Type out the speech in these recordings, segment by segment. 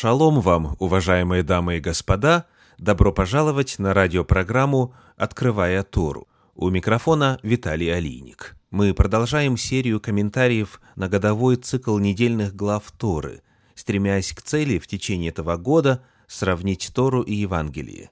Шалом вам, уважаемые дамы и господа! Добро пожаловать на радиопрограмму «Открывая Тору». У микрофона Виталий Алиник. Мы продолжаем серию комментариев на годовой цикл недельных глав Торы, стремясь к цели в течение этого года сравнить Тору и Евангелие.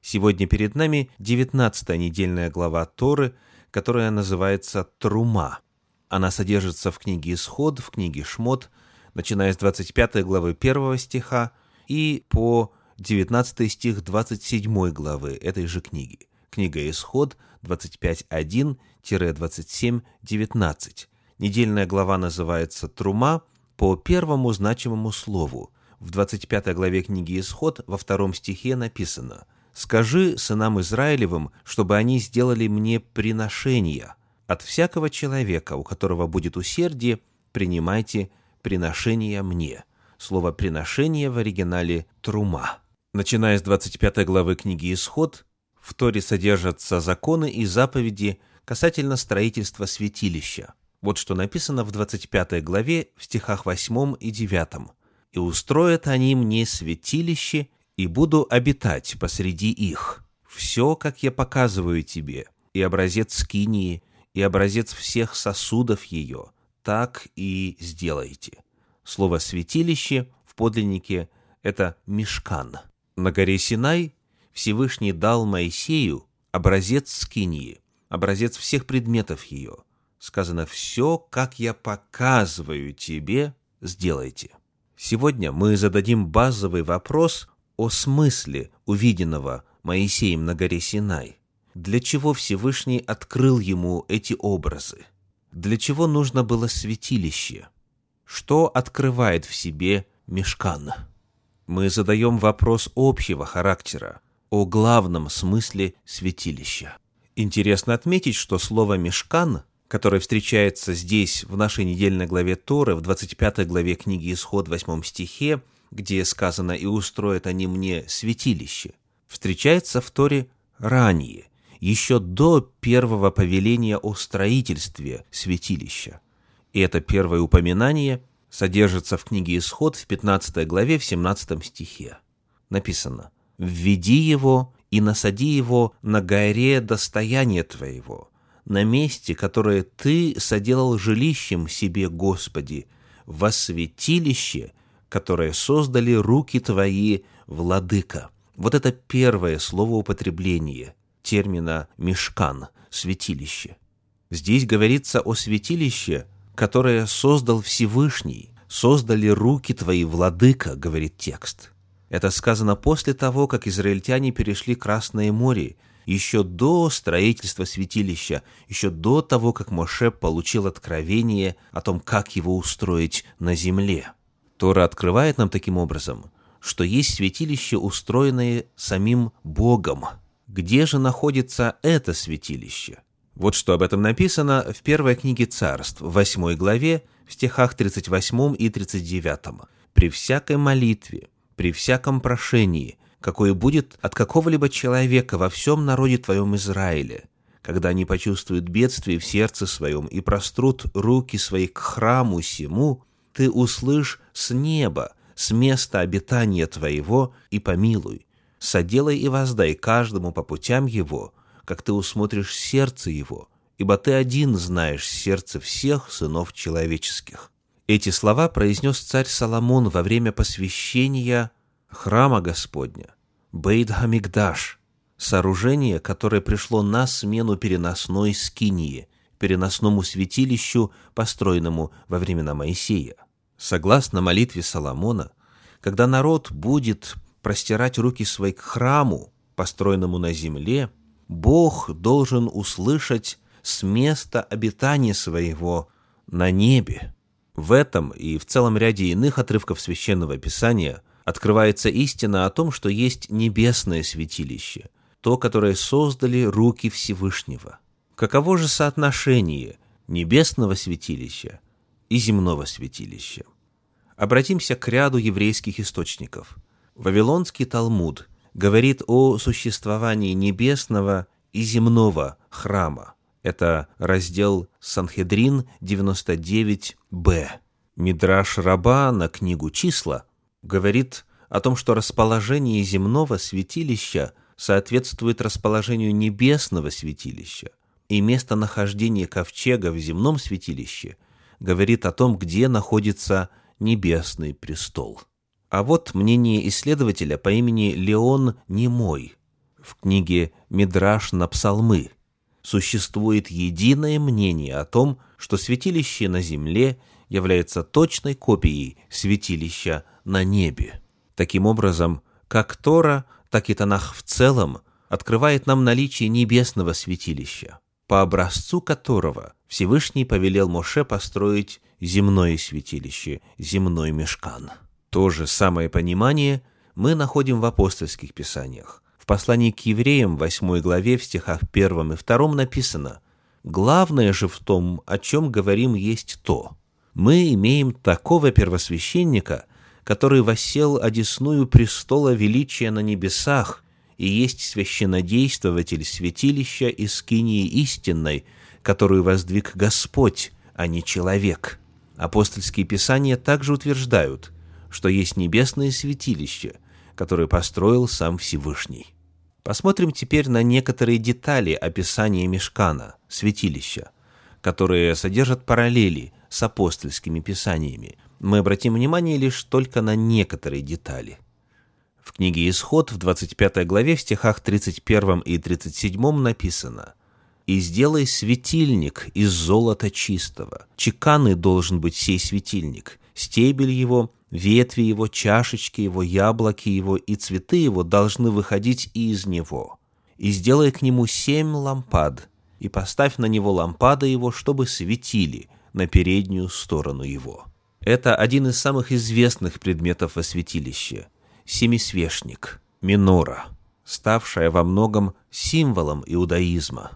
Сегодня перед нами 19 недельная глава Торы, которая называется «Трума». Она содержится в книге «Исход», в книге «Шмот», начиная с 25 главы 1 стиха и по 19 стих 27 главы этой же книги. Книга «Исход» 25.1-27.19. Недельная глава называется «Трума» по первому значимому слову. В 25 главе книги «Исход» во втором стихе написано «Скажи сынам Израилевым, чтобы они сделали мне приношения. От всякого человека, у которого будет усердие, принимайте приношения мне». Слово «приношение» в оригинале «трума». Начиная с 25 главы книги «Исход», в Торе содержатся законы и заповеди касательно строительства святилища. Вот что написано в 25 главе в стихах 8 и 9. «И устроят они мне святилище, и буду обитать посреди их. Все, как я показываю тебе, и образец скинии, и образец всех сосудов ее, так и сделайте». Слово «святилище» в подлиннике – это «мешкан». На горе Синай Всевышний дал Моисею образец скинии, образец всех предметов ее. Сказано «все, как я показываю тебе, сделайте». Сегодня мы зададим базовый вопрос о смысле увиденного Моисеем на горе Синай. Для чего Всевышний открыл ему эти образы? Для чего нужно было святилище? Что открывает в себе мешкан? Мы задаем вопрос общего характера, о главном смысле святилища. Интересно отметить, что слово «мешкан», которое встречается здесь, в нашей недельной главе Торы, в 25 главе книги Исход, 8 стихе, где сказано «И устроят они мне святилище», встречается в Торе ранее, еще до первого повеления о строительстве святилища. И это первое упоминание содержится в книге Исход в 15 главе в 17 стихе. Написано – введи его и насади его на горе достояния твоего, на месте, которое ты соделал жилищем себе, Господи, во святилище, которое создали руки твои, владыка. Вот это первое слово употребления термина «мешкан» — святилище. Здесь говорится о святилище, которое создал Всевышний, создали руки твои, владыка, говорит текст. Это сказано после того, как израильтяне перешли Красное море, еще до строительства святилища, еще до того, как Моше получил откровение о том, как его устроить на земле. Тора открывает нам таким образом, что есть святилище, устроенное самим Богом. Где же находится это святилище? Вот что об этом написано в первой книге царств, в 8 главе, в стихах 38 и 39. «При всякой молитве, при всяком прошении, какое будет от какого-либо человека во всем народе твоем Израиле, когда они почувствуют бедствие в сердце своем и прострут руки свои к храму сему, ты услышь с неба, с места обитания твоего, и помилуй. Соделай и воздай каждому по путям его, как ты усмотришь сердце его, ибо ты один знаешь сердце всех сынов человеческих. Эти слова произнес царь Соломон во время посвящения храма Господня, Бейт Хамикдаш, сооружение, которое пришло на смену переносной скинии, переносному святилищу, построенному во времена Моисея. Согласно молитве Соломона, когда народ будет простирать руки свои к храму, построенному на земле, Бог должен услышать с места обитания своего на небе. В этом и в целом ряде иных отрывков Священного Писания открывается истина о том, что есть небесное святилище, то, которое создали руки Всевышнего. Каково же соотношение небесного святилища и земного святилища? Обратимся к ряду еврейских источников. Вавилонский Талмуд говорит о существовании небесного и земного храма. Это раздел Санхедрин 99б. Мидраш Раба на книгу «Числа» говорит о том, что расположение земного святилища соответствует расположению небесного святилища, и местонахождение ковчега в земном святилище говорит о том, где находится небесный престол. А вот мнение исследователя по имени Леон Немой в книге «Мидраш на псалмы». Существует единое мнение о том, что святилище на земле является точной копией святилища на небе. Таким образом, как Тора, так и Танах в целом открывает нам наличие небесного святилища, по образцу которого Всевышний повелел Моше построить земное святилище, земной мешкан. То же самое понимание мы находим в апостольских писаниях. В послании к евреям, 8 главе, в стихах 1 и 2 написано «Главное же в том, о чем говорим, есть то. Мы имеем такого первосвященника, который воссел одесную престола величия на небесах и есть священнодействователь святилища и скинии истинной, которую воздвиг Господь, а не человек». Апостольские писания также утверждают – что есть небесное святилище, которое построил сам Всевышний. Посмотрим теперь на некоторые детали описания мешкана, святилища, которые содержат параллели с апостольскими писаниями. Мы обратим внимание лишь только на некоторые детали. В книге «Исход» в 25 главе в стихах 31 и 37 написано «И сделай светильник из золота чистого. Чеканный должен быть сей светильник, стебель его Ветви его, чашечки его, яблоки его и цветы его должны выходить из него. И сделай к нему семь лампад, и поставь на него лампады его, чтобы светили на переднюю сторону его. Это один из самых известных предметов во святилище – семисвешник, минора, ставшая во многом символом иудаизма.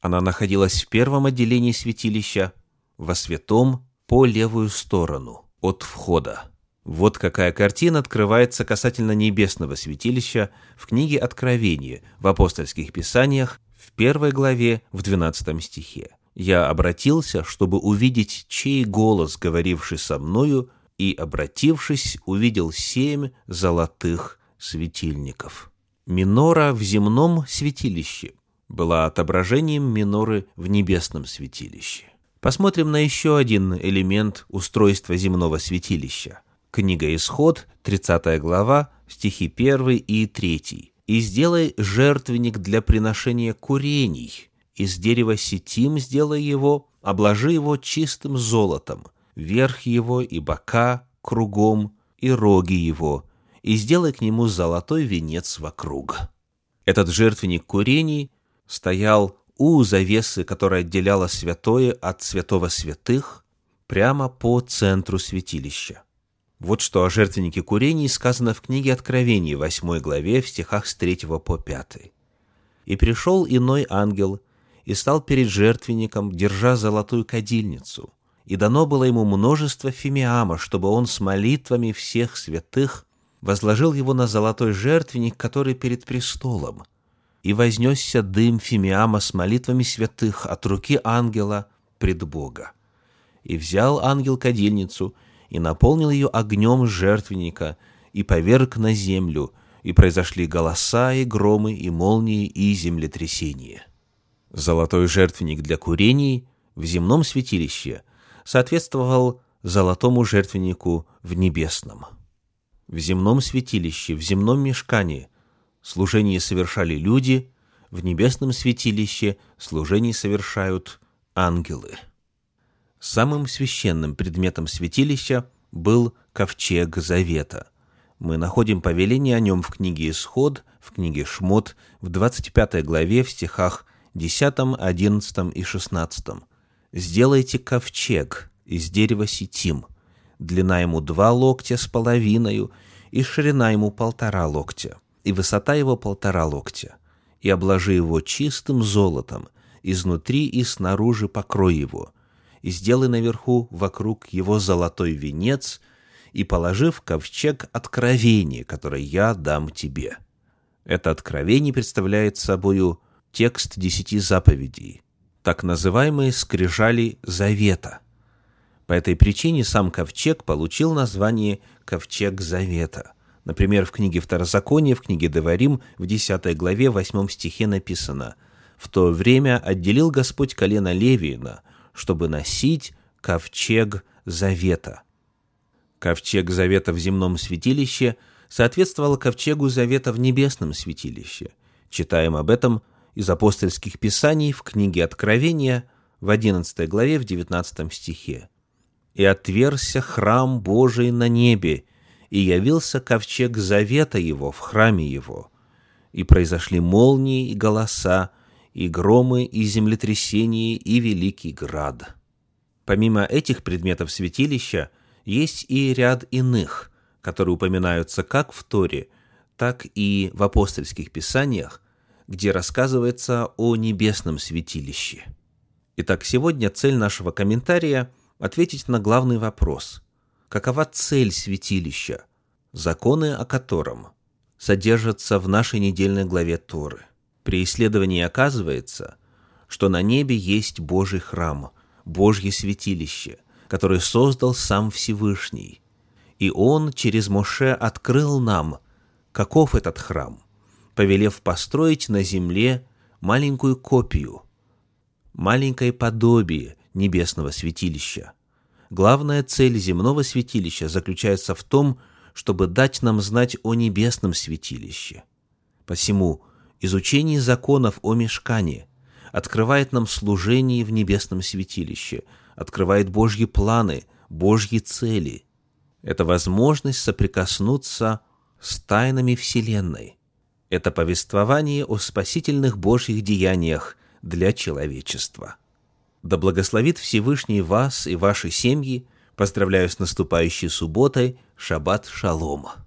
Она находилась в первом отделении святилища, во святом по левую сторону от входа. Вот какая картина открывается касательно небесного святилища в книге Откровения в апостольских писаниях в первой главе в 12 стихе. «Я обратился, чтобы увидеть, чей голос, говоривший со мною, и, обратившись, увидел семь золотых светильников». Минора в земном святилище была отображением миноры в небесном святилище. Посмотрим на еще один элемент устройства земного святилища – Книга Исход, 30 глава, стихи 1 и 3. «И сделай жертвенник для приношения курений, из дерева сетим сделай его, обложи его чистым золотом, верх его и бока кругом, и роги его, и сделай к нему золотой венец вокруг». Этот жертвенник курений стоял у завесы, которая отделяла святое от святого святых, прямо по центру святилища. Вот что о жертвеннике курений сказано в книге Откровений, 8 главе, в стихах с 3 по 5. «И пришел иной ангел, и стал перед жертвенником, держа золотую кадильницу, и дано было ему множество фимиама, чтобы он с молитвами всех святых возложил его на золотой жертвенник, который перед престолом. И вознесся дым фимиама с молитвами святых от руки ангела пред Бога. И взял ангел кадильницу — и наполнил ее огнем жертвенника, и поверг на землю, и произошли голоса, и громы, и молнии, и землетрясения. Золотой жертвенник для курений в земном святилище соответствовал золотому жертвеннику в небесном. В земном святилище, в земном мешкане служение совершали люди, в небесном святилище служение совершают ангелы. Самым священным предметом святилища был ковчег Завета. Мы находим повеление о нем в книге Исход, в книге Шмот, в 25 главе, в стихах 10, 11 и 16. «Сделайте ковчег из дерева сетим, длина ему два локтя с половиною, и ширина ему полтора локтя, и высота его полтора локтя, и обложи его чистым золотом, изнутри и снаружи покрой его, и сделай наверху вокруг его золотой венец, и положив ковчег откровения, который я дам тебе». Это откровение представляет собою текст десяти заповедей, так называемые скрижали завета. По этой причине сам ковчег получил название «ковчег завета», Например, в книге Второзакония, в книге Деварим, в 10 главе, 8 стихе написано «В то время отделил Господь колено Левиина, чтобы носить ковчег завета». Ковчег завета в земном святилище соответствовал ковчегу завета в небесном святилище. Читаем об этом из апостольских писаний в книге Откровения в 11 главе в 19 стихе. «И отверся храм Божий на небе, и явился ковчег завета его в храме его. И произошли молнии и голоса, и громы, и землетрясения, и великий град». Помимо этих предметов святилища, есть и ряд иных, которые упоминаются как в Торе, так и в апостольских писаниях, где рассказывается о небесном святилище. Итак, сегодня цель нашего комментария – ответить на главный вопрос. Какова цель святилища, законы о котором содержатся в нашей недельной главе Торы? При исследовании оказывается, что на небе есть Божий храм, Божье святилище, который создал сам Всевышний. И Он через Моше открыл нам, каков этот храм – повелев построить на земле маленькую копию, маленькое подобие небесного святилища. Главная цель земного святилища заключается в том, чтобы дать нам знать о небесном святилище. Посему изучение законов о мешкане открывает нам служение в небесном святилище, открывает Божьи планы, Божьи цели. Это возможность соприкоснуться с тайнами Вселенной, это повествование о спасительных Божьих деяниях для человечества. Да благословит Всевышний вас и ваши семьи. Поздравляю с наступающей субботой. Шаббат шалома.